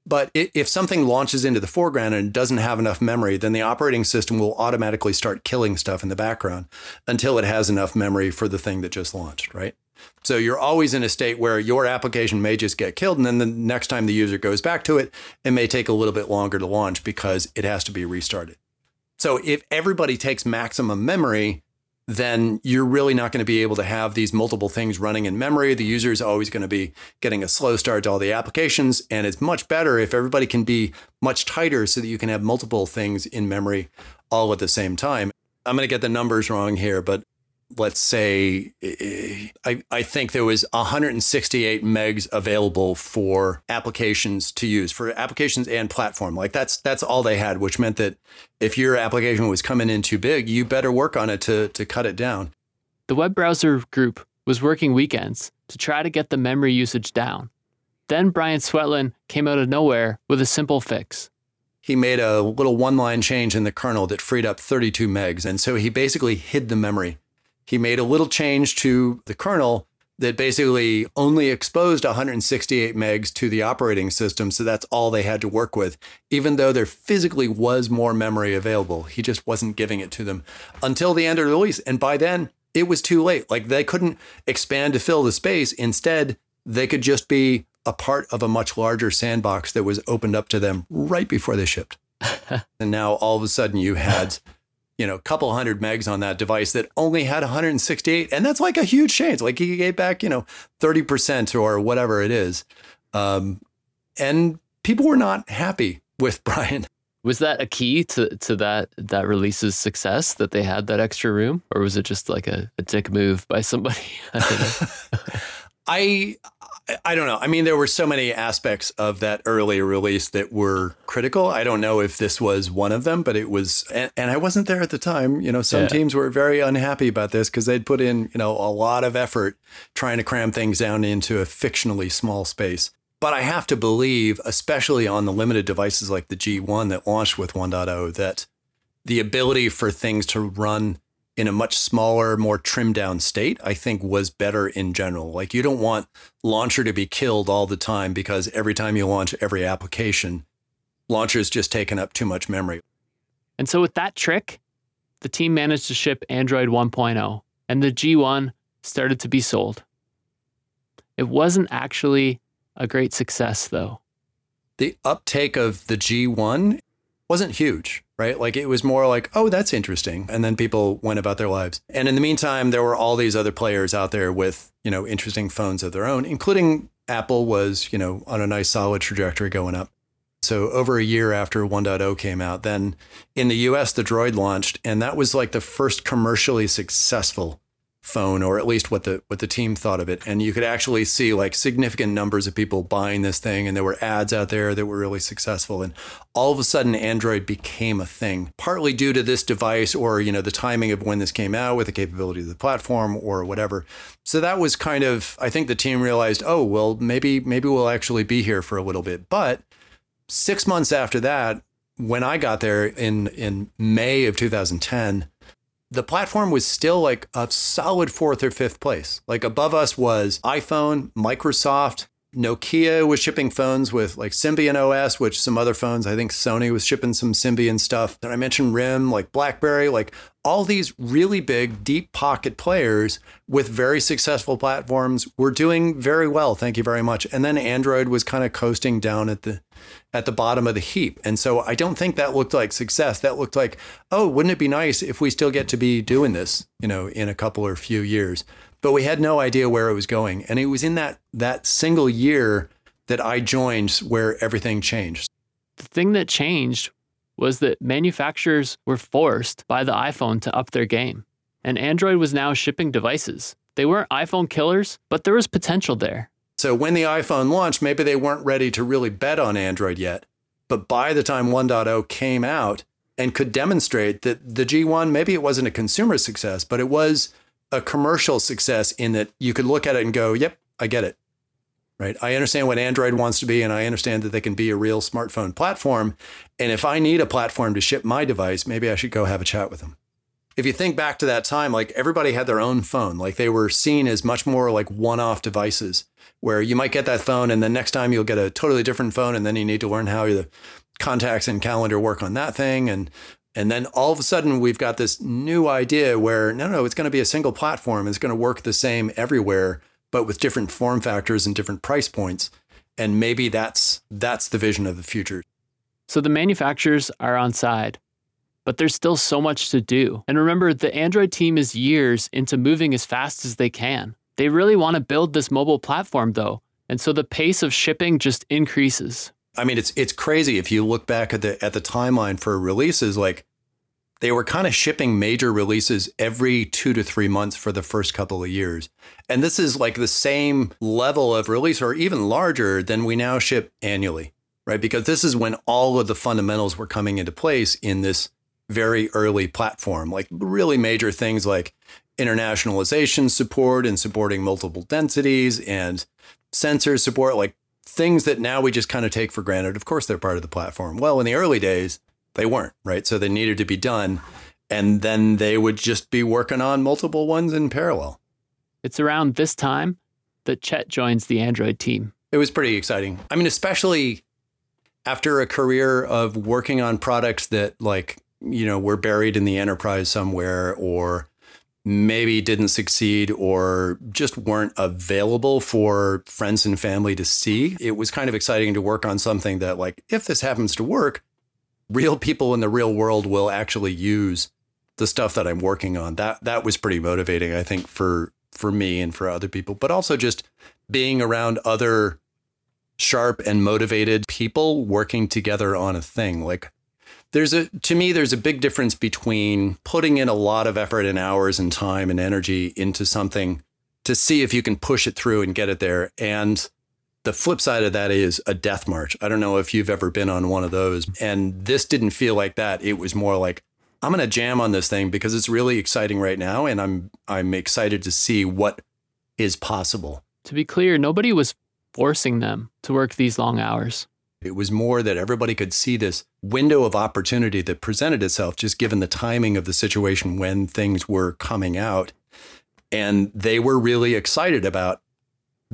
but if something launches into the foreground and doesn't have enough memory, then the operating system will automatically start killing stuff in the background until it has enough memory for the thing that just launched, right? So you're always in a state where your application may just get killed. And then the next time the user goes back to it, it may take a little bit longer to launch because it has to be restarted. So if everybody takes maximum memory, then you're really not going to be able to have these multiple things running in memory. The user is always going to be getting a slow start to all the applications. And it's much better if everybody can be much tighter so that you can have multiple things in memory all at the same time. I'm going to get the numbers wrong here, but let's say I, I think there was 168 megs available for applications to use for applications and platform. Like that's that's all they had which meant that if your application was coming in too big you better work on it to to cut it down. The web browser group was working weekends to try to get the memory usage down. Then Brian Swetland came out of nowhere with a simple fix. He made a little one line change in the kernel that freed up 32 megs and so he basically hid the memory he made a little change to the kernel that basically only exposed 168 megs to the operating system. So that's all they had to work with, even though there physically was more memory available. He just wasn't giving it to them until the end of the release. And by then, it was too late. Like they couldn't expand to fill the space. Instead, they could just be a part of a much larger sandbox that was opened up to them right before they shipped. and now all of a sudden you had you know, a couple hundred megs on that device that only had 168. And that's like a huge change. Like he gave back, you know, 30% or whatever it is. Um, and people were not happy with Brian. Was that a key to, to that that release's success that they had that extra room, or was it just like a, a dick move by somebody? I I don't know. I mean, there were so many aspects of that early release that were critical. I don't know if this was one of them, but it was, and, and I wasn't there at the time. You know, some yeah. teams were very unhappy about this because they'd put in, you know, a lot of effort trying to cram things down into a fictionally small space. But I have to believe, especially on the limited devices like the G1 that launched with 1.0, that the ability for things to run in a much smaller, more trimmed down state, I think was better in general. Like you don't want launcher to be killed all the time because every time you launch every application, launcher's just taken up too much memory. And so with that trick, the team managed to ship Android 1.0 and the G1 started to be sold. It wasn't actually a great success though. The uptake of the G1 wasn't huge right? Like it was more like, oh, that's interesting. And then people went about their lives. And in the meantime, there were all these other players out there with, you know, interesting phones of their own, including Apple was, you know, on a nice solid trajectory going up. So over a year after 1.0 came out, then in the US, the Droid launched, and that was like the first commercially successful phone or at least what the what the team thought of it. And you could actually see like significant numbers of people buying this thing and there were ads out there that were really successful. And all of a sudden android became a thing partly due to this device or you know the timing of when this came out with the capability of the platform or whatever. So that was kind of i think the team realized oh well maybe maybe we'll actually be here for a little bit. But 6 months after that when i got there in in may of 2010 the platform was still like a solid fourth or fifth place. Like above us was iPhone, Microsoft, Nokia was shipping phones with like Symbian OS, which some other phones, I think Sony was shipping some Symbian stuff. Then I mentioned RIM, like BlackBerry, like all these really big, deep pocket players with very successful platforms were doing very well. Thank you very much. And then Android was kind of coasting down at the at the bottom of the heap. And so I don't think that looked like success. That looked like, oh, wouldn't it be nice if we still get to be doing this, you know, in a couple or few years? But we had no idea where it was going. And it was in that that single year that I joined where everything changed. The thing that changed was that manufacturers were forced by the iPhone to up their game. And Android was now shipping devices. They weren't iPhone killers, but there was potential there. So when the iPhone launched, maybe they weren't ready to really bet on Android yet. But by the time 1.0 came out and could demonstrate that the G1, maybe it wasn't a consumer success, but it was a commercial success in that you could look at it and go, yep, I get it. Right. I understand what Android wants to be, and I understand that they can be a real smartphone platform. And if I need a platform to ship my device, maybe I should go have a chat with them if you think back to that time, like everybody had their own phone, like they were seen as much more like one off devices where you might get that phone and then next time you'll get a totally different phone and then you need to learn how the contacts and calendar work on that thing and and then all of a sudden we've got this new idea where no no it's going to be a single platform it's going to work the same everywhere but with different form factors and different price points and maybe that's that's the vision of the future so the manufacturers are on side but there's still so much to do. And remember, the Android team is years into moving as fast as they can. They really want to build this mobile platform though. And so the pace of shipping just increases. I mean, it's it's crazy if you look back at the at the timeline for releases like they were kind of shipping major releases every 2 to 3 months for the first couple of years. And this is like the same level of release or even larger than we now ship annually, right? Because this is when all of the fundamentals were coming into place in this very early platform, like really major things like internationalization support and supporting multiple densities and sensor support, like things that now we just kind of take for granted. Of course, they're part of the platform. Well, in the early days, they weren't, right? So they needed to be done. And then they would just be working on multiple ones in parallel. It's around this time that Chet joins the Android team. It was pretty exciting. I mean, especially after a career of working on products that like you know, were buried in the enterprise somewhere or maybe didn't succeed or just weren't available for friends and family to see. It was kind of exciting to work on something that, like, if this happens to work, real people in the real world will actually use the stuff that I'm working on. That that was pretty motivating, I think, for for me and for other people, but also just being around other sharp and motivated people working together on a thing. Like there's a to me there's a big difference between putting in a lot of effort and hours and time and energy into something to see if you can push it through and get it there and the flip side of that is a death march. I don't know if you've ever been on one of those and this didn't feel like that. It was more like I'm going to jam on this thing because it's really exciting right now and I'm I'm excited to see what is possible. To be clear, nobody was forcing them to work these long hours. It was more that everybody could see this window of opportunity that presented itself, just given the timing of the situation when things were coming out. And they were really excited about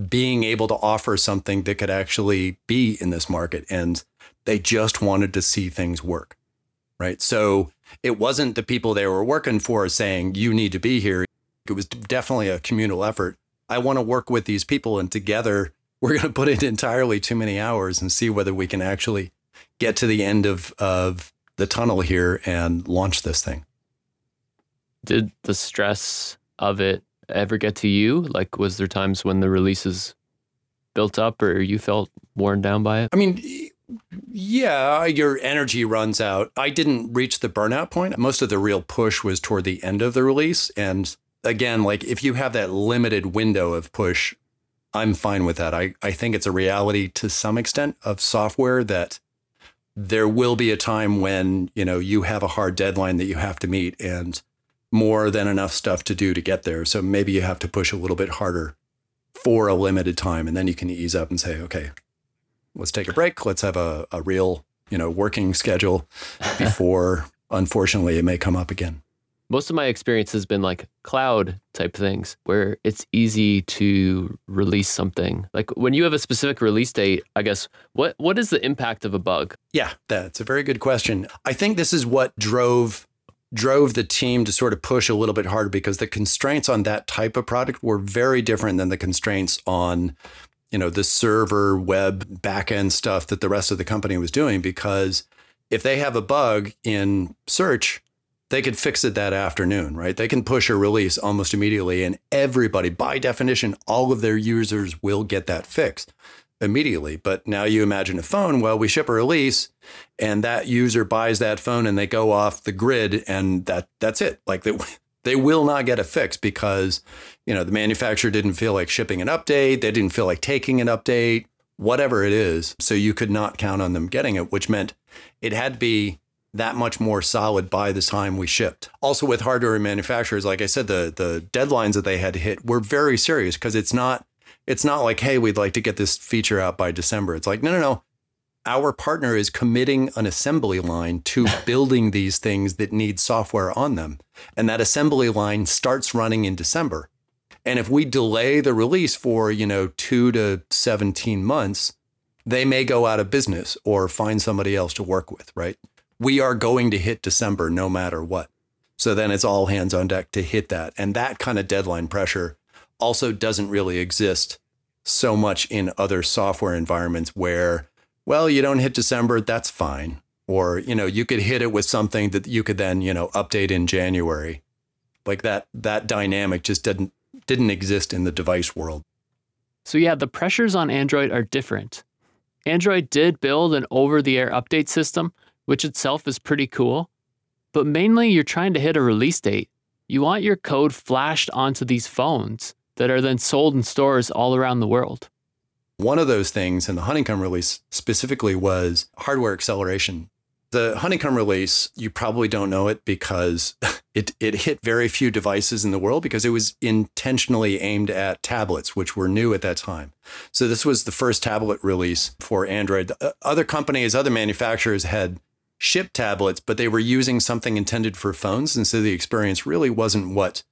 being able to offer something that could actually be in this market. And they just wanted to see things work. Right. So it wasn't the people they were working for saying, you need to be here. It was definitely a communal effort. I want to work with these people and together we're going to put in entirely too many hours and see whether we can actually get to the end of, of the tunnel here and launch this thing. Did the stress of it ever get to you? Like, was there times when the releases built up or you felt worn down by it? I mean, yeah, your energy runs out. I didn't reach the burnout point. Most of the real push was toward the end of the release. And again, like if you have that limited window of push, I'm fine with that. I, I think it's a reality to some extent of software that there will be a time when, you know, you have a hard deadline that you have to meet and more than enough stuff to do to get there. So maybe you have to push a little bit harder for a limited time and then you can ease up and say, okay, let's take a break. Let's have a, a real, you know, working schedule before unfortunately it may come up again most of my experience has been like cloud type things where it's easy to release something. Like when you have a specific release date, I guess what what is the impact of a bug? Yeah, that's a very good question. I think this is what drove drove the team to sort of push a little bit harder because the constraints on that type of product were very different than the constraints on you know the server web backend stuff that the rest of the company was doing because if they have a bug in search they could fix it that afternoon, right? They can push a release almost immediately, and everybody, by definition, all of their users will get that fixed immediately. But now you imagine a phone, well, we ship a release and that user buys that phone and they go off the grid and that that's it. Like they they will not get a fix because, you know, the manufacturer didn't feel like shipping an update, they didn't feel like taking an update, whatever it is. So you could not count on them getting it, which meant it had to be that much more solid by the time we shipped. Also with hardware manufacturers, like I said, the the deadlines that they had to hit were very serious because it's not it's not like, hey, we'd like to get this feature out by December. It's like, no, no, no. Our partner is committing an assembly line to building these things that need software on them. And that assembly line starts running in December. And if we delay the release for, you know, two to 17 months, they may go out of business or find somebody else to work with, right? We are going to hit December no matter what. So then it's all hands on deck to hit that. And that kind of deadline pressure also doesn't really exist so much in other software environments where, well, you don't hit December, that's fine. Or, you know, you could hit it with something that you could then, you know, update in January. Like that that dynamic just didn't didn't exist in the device world. So yeah, the pressures on Android are different. Android did build an over-the-air update system which itself is pretty cool. But mainly, you're trying to hit a release date. You want your code flashed onto these phones that are then sold in stores all around the world. One of those things in the Honeycomb release specifically was hardware acceleration. The Honeycomb release, you probably don't know it because it, it hit very few devices in the world because it was intentionally aimed at tablets, which were new at that time. So this was the first tablet release for Android. Uh, other companies, other manufacturers had ship tablets, but they were using something intended for phones. And so the experience really wasn't what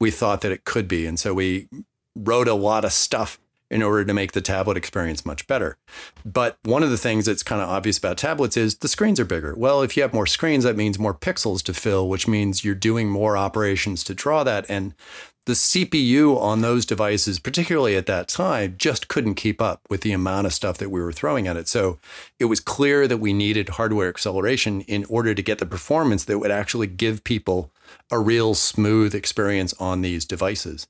we thought that it could be. And so we wrote a lot of stuff in order to make the tablet experience much better. But one of the things that's kind of obvious about tablets is the screens are bigger. Well, if you have more screens, that means more pixels to fill, which means you're doing more operations to draw that. And the CPU on those devices, particularly at that time, just couldn't keep up with the amount of stuff that we were throwing at it. So it was clear that we needed hardware acceleration in order to get the performance that would actually give people a real smooth experience on these devices.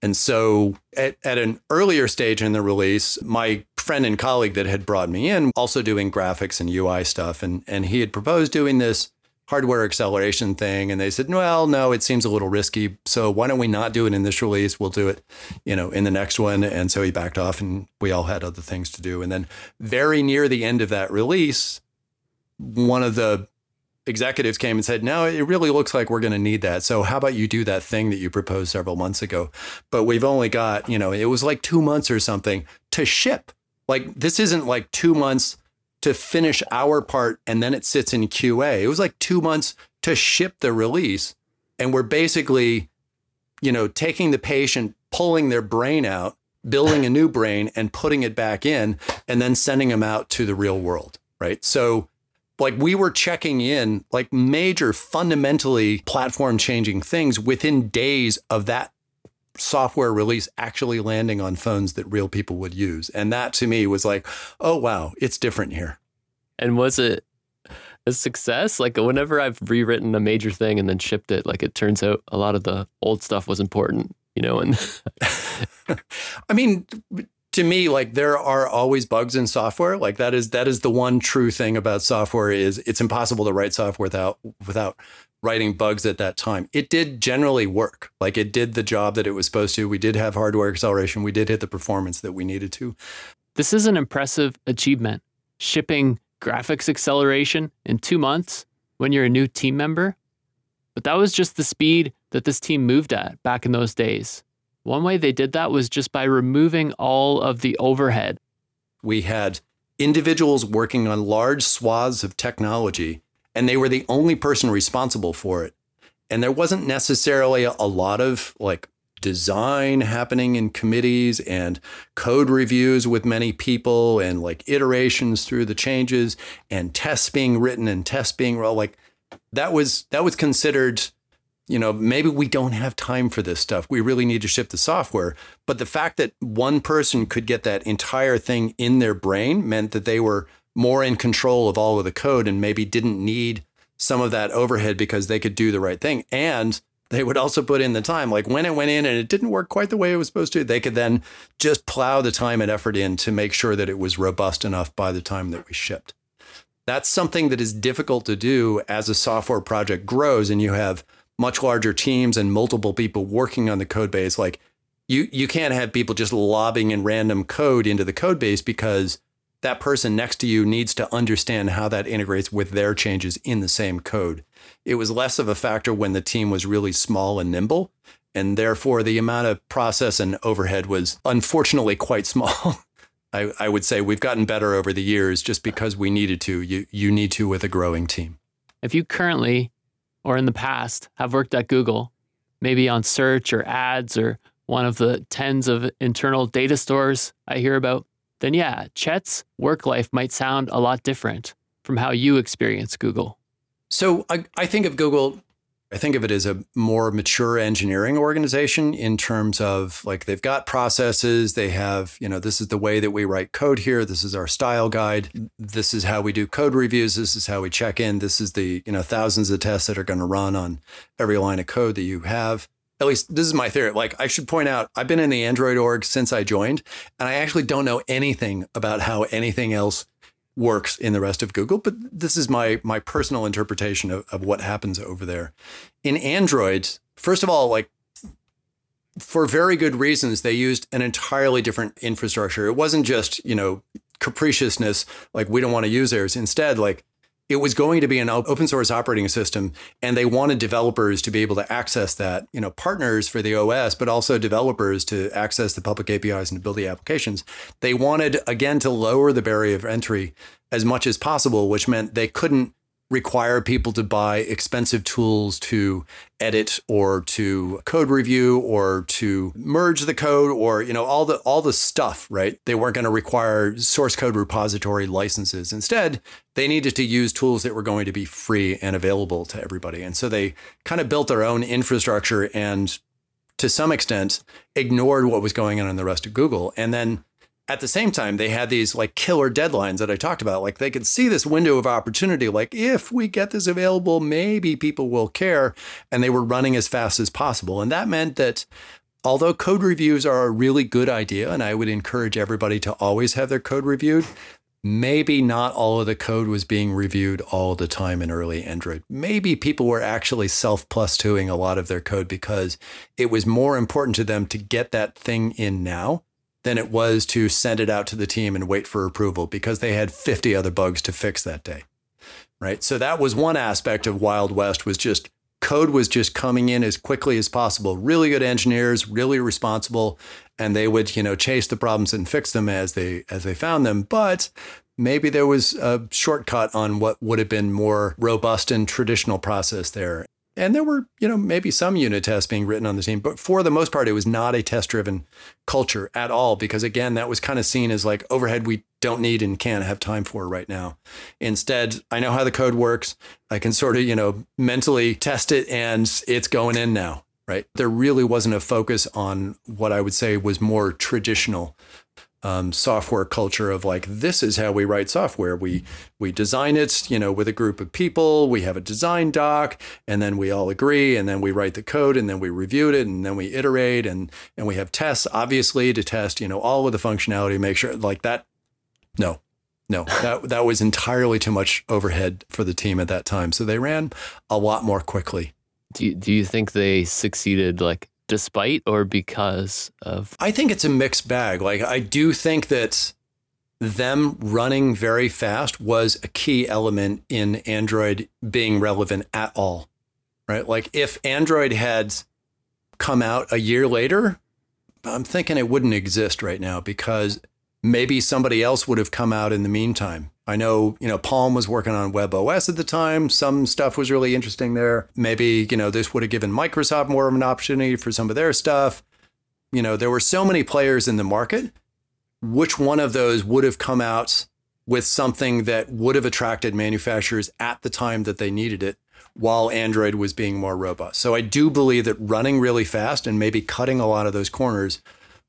And so at, at an earlier stage in the release, my friend and colleague that had brought me in, also doing graphics and UI stuff. And, and he had proposed doing this hardware acceleration thing. And they said, well, no, it seems a little risky. So why don't we not do it in this release? We'll do it, you know, in the next one. And so he backed off and we all had other things to do. And then very near the end of that release, one of the executives came and said, no, it really looks like we're going to need that. So how about you do that thing that you proposed several months ago? But we've only got, you know, it was like two months or something to ship. Like this isn't like two months to finish our part and then it sits in QA. It was like two months to ship the release. And we're basically, you know, taking the patient, pulling their brain out, building a new brain and putting it back in, and then sending them out to the real world. Right. So, like, we were checking in like major, fundamentally platform changing things within days of that software release actually landing on phones that real people would use. And that to me was like, oh, wow, it's different here. And was it a success? Like, whenever I've rewritten a major thing and then shipped it, like, it turns out a lot of the old stuff was important, you know? And I mean, to me like there are always bugs in software like that is that is the one true thing about software is it's impossible to write software without without writing bugs at that time. It did generally work. Like it did the job that it was supposed to. We did have hardware acceleration. We did hit the performance that we needed to. This is an impressive achievement. Shipping graphics acceleration in two months when you're a new team member. But that was just the speed that this team moved at back in those days. One way they did that was just by removing all of the overhead. We had individuals working on large swaths of technology and they were the only person responsible for it. And there wasn't necessarily a lot of like design happening in committees and code reviews with many people and like iterations through the changes and tests being written and tests being rolled like that was that was considered you know maybe we don't have time for this stuff we really need to ship the software but the fact that one person could get that entire thing in their brain meant that they were more in control of all of the code and maybe didn't need some of that overhead because they could do the right thing. And they would also put in the time. Like when it went in and it didn't work quite the way it was supposed to, they could then just plow the time and effort in to make sure that it was robust enough by the time that we shipped. That's something that is difficult to do as a software project grows and you have much larger teams and multiple people working on the code base. Like you, you can't have people just lobbing in random code into the code base because that person next to you needs to understand how that integrates with their changes in the same code. It was less of a factor when the team was really small and nimble. And therefore, the amount of process and overhead was unfortunately quite small. I, I, would say we've gotten better over the years just because we needed to. You, you need to with a growing team. If you currently or in the past have worked at Google, maybe on search or ads or one of the tens of internal data stores I hear about, then yeah, Chet's work life might sound a lot different from how you experience Google. So I, I think of Google, I think of it as a more mature engineering organization in terms of like they've got processes, they have, you know, this is the way that we write code here, this is our style guide, this is how we do code reviews, this is how we check in, this is the, you know, thousands of tests that are going to run on every line of code that you have at least this is my theory. Like I should point out, I've been in the Android org since I joined, and I actually don't know anything about how anything else works in the rest of Google, but this is my my personal interpretation of, of what happens over there. In Android, first of all, like for very good reasons, they used an entirely different infrastructure. It wasn't just, you know, capriciousness, like we don't want to use theirs. Instead, like it was going to be an open source operating system and they wanted developers to be able to access that you know partners for the os but also developers to access the public apis and to build the applications. They wanted again to lower the barrier of entry as much as possible which meant they couldn't require people to buy expensive tools to edit or to code review or to merge the code or you know all the all the stuff right? They weren't going to require source code repository licenses. Instead they needed to use tools that were going to be free and available to everybody. And so they kind of built their own infrastructure and to some extent ignored what was going on in the rest of google. And then at the same time, they had these like killer deadlines that I talked about. Like they could see this window of opportunity. Like if we get this available, maybe people will care. And they were running as fast as possible. And that meant that although code reviews are a really good idea, and I would encourage everybody to always have their code reviewed, maybe not all of the code was being reviewed all the time in early Android. Maybe people were actually self plus twoing a lot of their code because it was more important to them to get that thing in now than it was to send it out to the team and wait for approval because they had 50 other bugs to fix that day. Right. So that was one aspect of Wild West was just code was just coming in as quickly as possible. Really good engineers, really responsible, and they would, you know, chase the problems and fix them as they as they found them. But maybe there was a shortcut on what would have been more robust and traditional process there. And there were, you know, maybe some unit tests being written on the team, but for the most part, it was not a test driven culture at all. Because again, that was kind of seen as like overhead we don't need and can't have time for right now. Instead, I know how the code works. I can sort of, you know, mentally test it and it's going in now, right? There really wasn't a focus on what I would say was more traditional um, software culture of like this is how we write software. We we design it, you know, with a group of people. We have a design doc, and then we all agree, and then we write the code, and then we review it, and then we iterate, and and we have tests, obviously, to test, you know, all of the functionality, make sure like that. No, no, that that was entirely too much overhead for the team at that time. So they ran a lot more quickly. Do you, do you think they succeeded like despite or because of? I think it's a mixed bag. Like, I do think that them running very fast was a key element in Android being relevant at all, right? Like, if Android had come out a year later, I'm thinking it wouldn't exist right now because maybe somebody else would have come out in the meantime. I know, you know, Palm was working on webOS at the time. Some stuff was really interesting there. Maybe, you know, this would have given Microsoft more of an opportunity for some of their stuff. You know, there were so many players in the market. Which one of those would have come out with something that would have attracted manufacturers at the time that they needed it while Android was being more robust? So I do believe that running really fast and maybe cutting a lot of those corners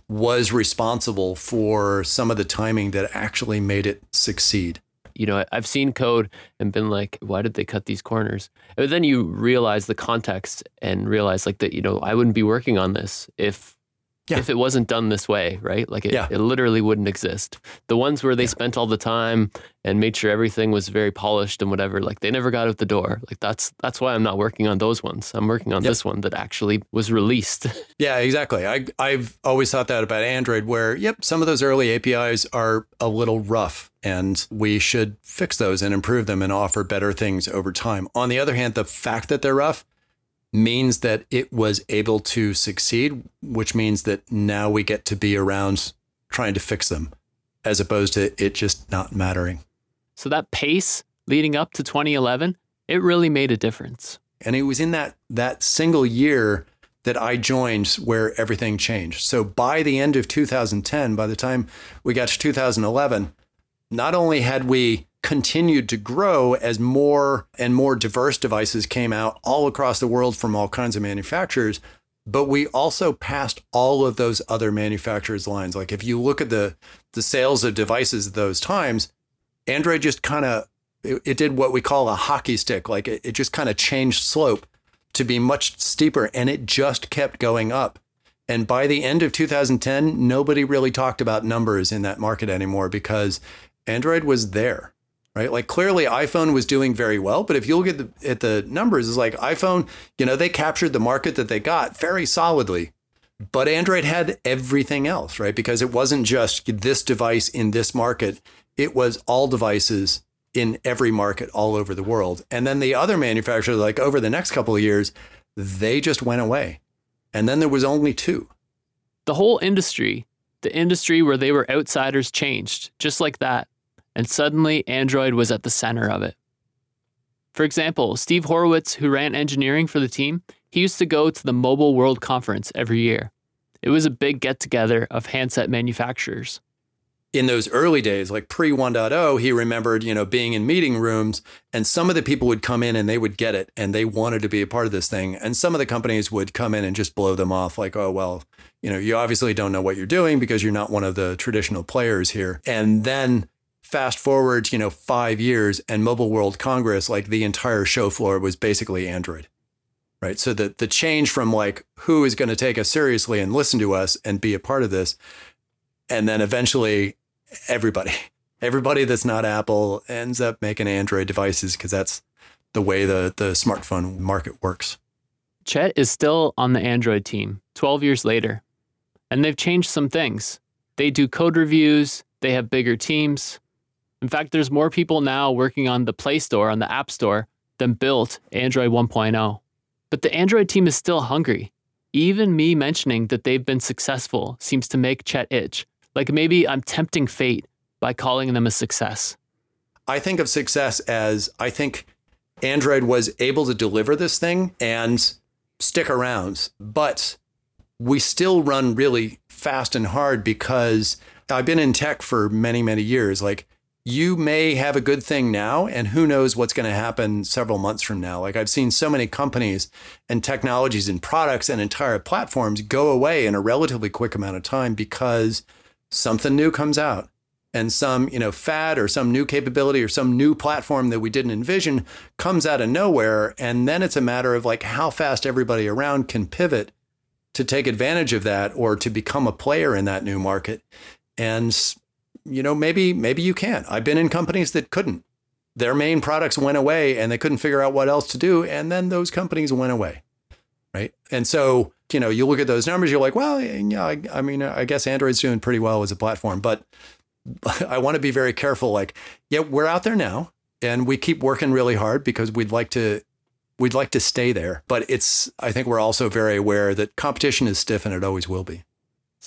was responsible for some of the timing that actually made it succeed you know, I've seen code and been like, why did they cut these corners? But then you realize the context and realize like that, you know, I wouldn't be working on this if yeah. if it wasn't done this way, right? Like it, yeah. it literally wouldn't exist. The ones where they yeah. spent all the time and made sure everything was very polished and whatever, like they never got out the door. Like that's that's why I'm not working on those ones. I'm working on yep. this one that actually was released. yeah, exactly. I I've always thought that about Android where yep, some of those early APIs are a little rough and we should fix those and improve them and offer better things over time. On the other hand, the fact that they're rough means that it was able to succeed, which means that now we get to be around trying to fix them as opposed to it just not mattering. So that pace leading up to 2011, it really made a difference. And it was in that that single year that I joined where everything changed. So by the end of 2010, by the time we got to 2011, not only had we continued to grow as more and more diverse devices came out all across the world from all kinds of manufacturers. But we also passed all of those other manufacturers' lines. Like if you look at the the sales of devices at those times, Android just kind of it, it, did what we call a hockey stick. Like it, it just kind of changed slope to be much steeper, and it just kept going up. And by the end of 2010, nobody really talked about numbers in that market anymore because Android was there right? Like clearly iPhone was doing very well, but if you look at the at the numbers, it's like iPhone, you know, they captured the market that they got very solidly. But Android had everything else, right? Because it wasn't just this device in this market, it was all devices in every market all over the world. And then the other manufacturers, like over the next couple of years, they just went away. And then there was only two. The whole industry, the industry where they were outsiders changed just like that and suddenly Android was at the center of it. For example, Steve Horowitz, who ran engineering for the team, he used to go to the Mobile World Conference every year. It was a big get together of handset manufacturers. In those early days, like pre 1.0, he remembered, you know, being in meeting rooms and some of the people would come in and they would get it and they wanted to be a part of this thing. And some of the companies would come in and just blow them off like, oh, well, you know, you obviously don't know what you're doing because you're not one of the traditional players here. And then fast forward, you know, five years and Mobile World Congress, like the entire show floor was basically Android. right? So the the change from like who is going to take us seriously and listen to us and be a part of this, and then eventually everybody, everybody that's not Apple ends up making Android devices because that's the way the the smartphone market works. Chet is still on the Android team 12 years later, and they've changed some things. They do code reviews, they have bigger teams. In fact, there's more people now working on the Play Store, on the App Store, than built Android 1.0. But the Android team is still hungry. Even me mentioning that they've been successful seems to make Chet itch. Like maybe I'm tempting fate by calling them a success. I think of success as I think Android was able to deliver this thing and stick around, but we still run really fast and hard because I've been in tech for many, many years. Like you may have a good thing now, and who knows what's going to happen several months from now. Like I've seen so many companies and technologies and products and entire platforms go away in a relatively quick amount of time because something new comes out and some you know fad or some new capability or some new platform that we didn't envision comes out of nowhere and then it's a matter of like how fast everybody around can pivot to take advantage of that or to become a player in that new market and you know maybe maybe you can i've been in companies that couldn't their main products went away and they couldn't figure out what else to do and then those companies went away right and so you know you look at those numbers you're like well yeah I, I mean i guess android's doing pretty well as a platform but I want to be very careful. Like, yeah, we're out there now and we keep working really hard because we'd like to we'd like to stay there. But it's I think we're also very aware that competition is stiff and it always will be.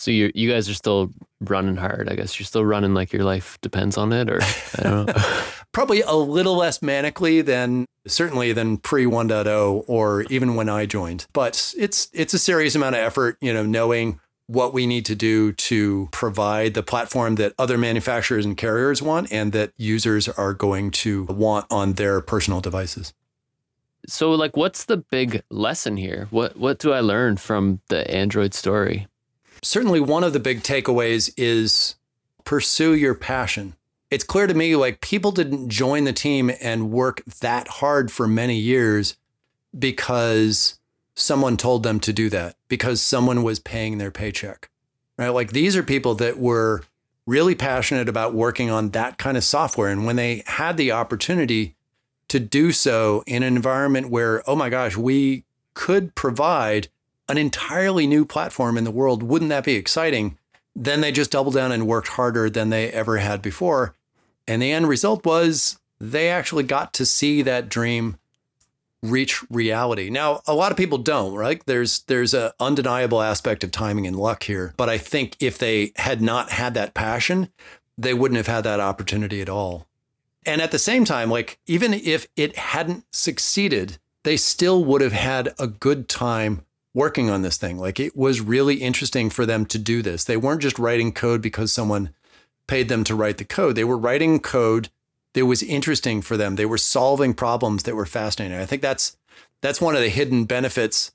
So you you guys are still running hard. I guess you're still running like your life depends on it, or I don't know. Probably a little less manically than certainly than pre 1.0 or even when I joined. But it's it's a serious amount of effort, you know, knowing what we need to do to provide the platform that other manufacturers and carriers want and that users are going to want on their personal devices. So like what's the big lesson here? What what do I learn from the Android story? Certainly one of the big takeaways is pursue your passion. It's clear to me like people didn't join the team and work that hard for many years because someone told them to do that because someone was paying their paycheck. Right? Like these are people that were really passionate about working on that kind of software and when they had the opportunity to do so in an environment where oh my gosh, we could provide an entirely new platform in the world, wouldn't that be exciting? Then they just doubled down and worked harder than they ever had before. And the end result was they actually got to see that dream reach reality. Now, a lot of people don't, right? There's there's a undeniable aspect of timing and luck here, but I think if they had not had that passion, they wouldn't have had that opportunity at all. And at the same time, like even if it hadn't succeeded, they still would have had a good time working on this thing. Like it was really interesting for them to do this. They weren't just writing code because someone paid them to write the code. They were writing code that was interesting for them. They were solving problems that were fascinating. I think that's that's one of the hidden benefits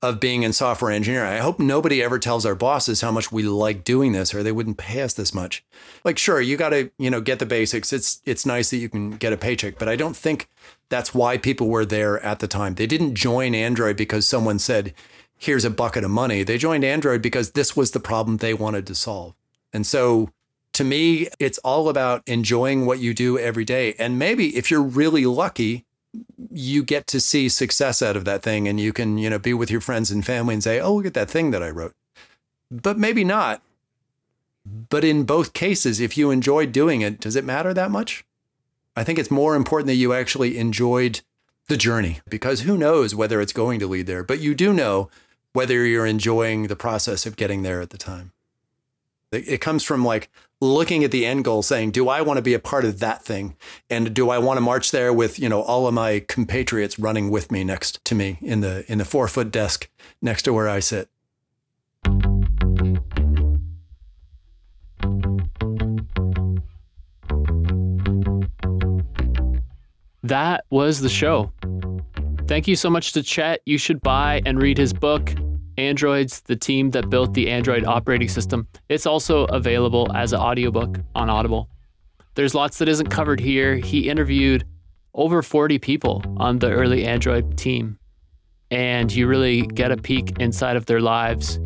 of being in software engineering. I hope nobody ever tells our bosses how much we like doing this or they wouldn't pay us this much. Like sure, you got to, you know, get the basics. It's it's nice that you can get a paycheck, but I don't think that's why people were there at the time. They didn't join Android because someone said, "Here's a bucket of money." They joined Android because this was the problem they wanted to solve. And so to me, it's all about enjoying what you do every day. And maybe if you're really lucky, you get to see success out of that thing and you can, you know, be with your friends and family and say, oh, look at that thing that I wrote. But maybe not. But in both cases, if you enjoyed doing it, does it matter that much? I think it's more important that you actually enjoyed the journey because who knows whether it's going to lead there, but you do know whether you're enjoying the process of getting there at the time. It comes from like looking at the end goal saying, do I want to be a part of that thing? And do I want to march there with, you know, all of my compatriots running with me next to me in the in the four foot desk next to where I sit? That was the show. Thank you so much to Chet. You should buy and read his book, Androids, the team that built the Android operating system. It's also available as an audiobook on Audible. There's lots that isn't covered here. He interviewed over 40 people on the early Android team. and you really get a peek inside of their lives.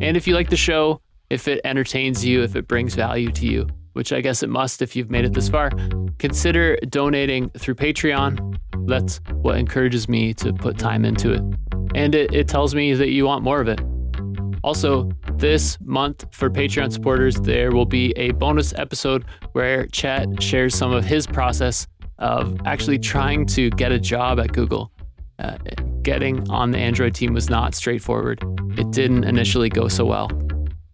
And if you like the show, if it entertains you, if it brings value to you, which I guess it must if you've made it this far, consider donating through Patreon. That's what encourages me to put time into it. And it, it tells me that you want more of it. Also, this month for Patreon supporters, there will be a bonus episode where Chet shares some of his process of actually trying to get a job at Google. Uh, getting on the Android team was not straightforward. It didn't initially go so well.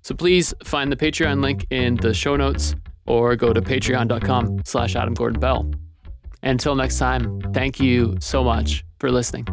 So please find the Patreon link in the show notes or go to patreon.com slash Adam Gordon Bell. Until next time, thank you so much for listening.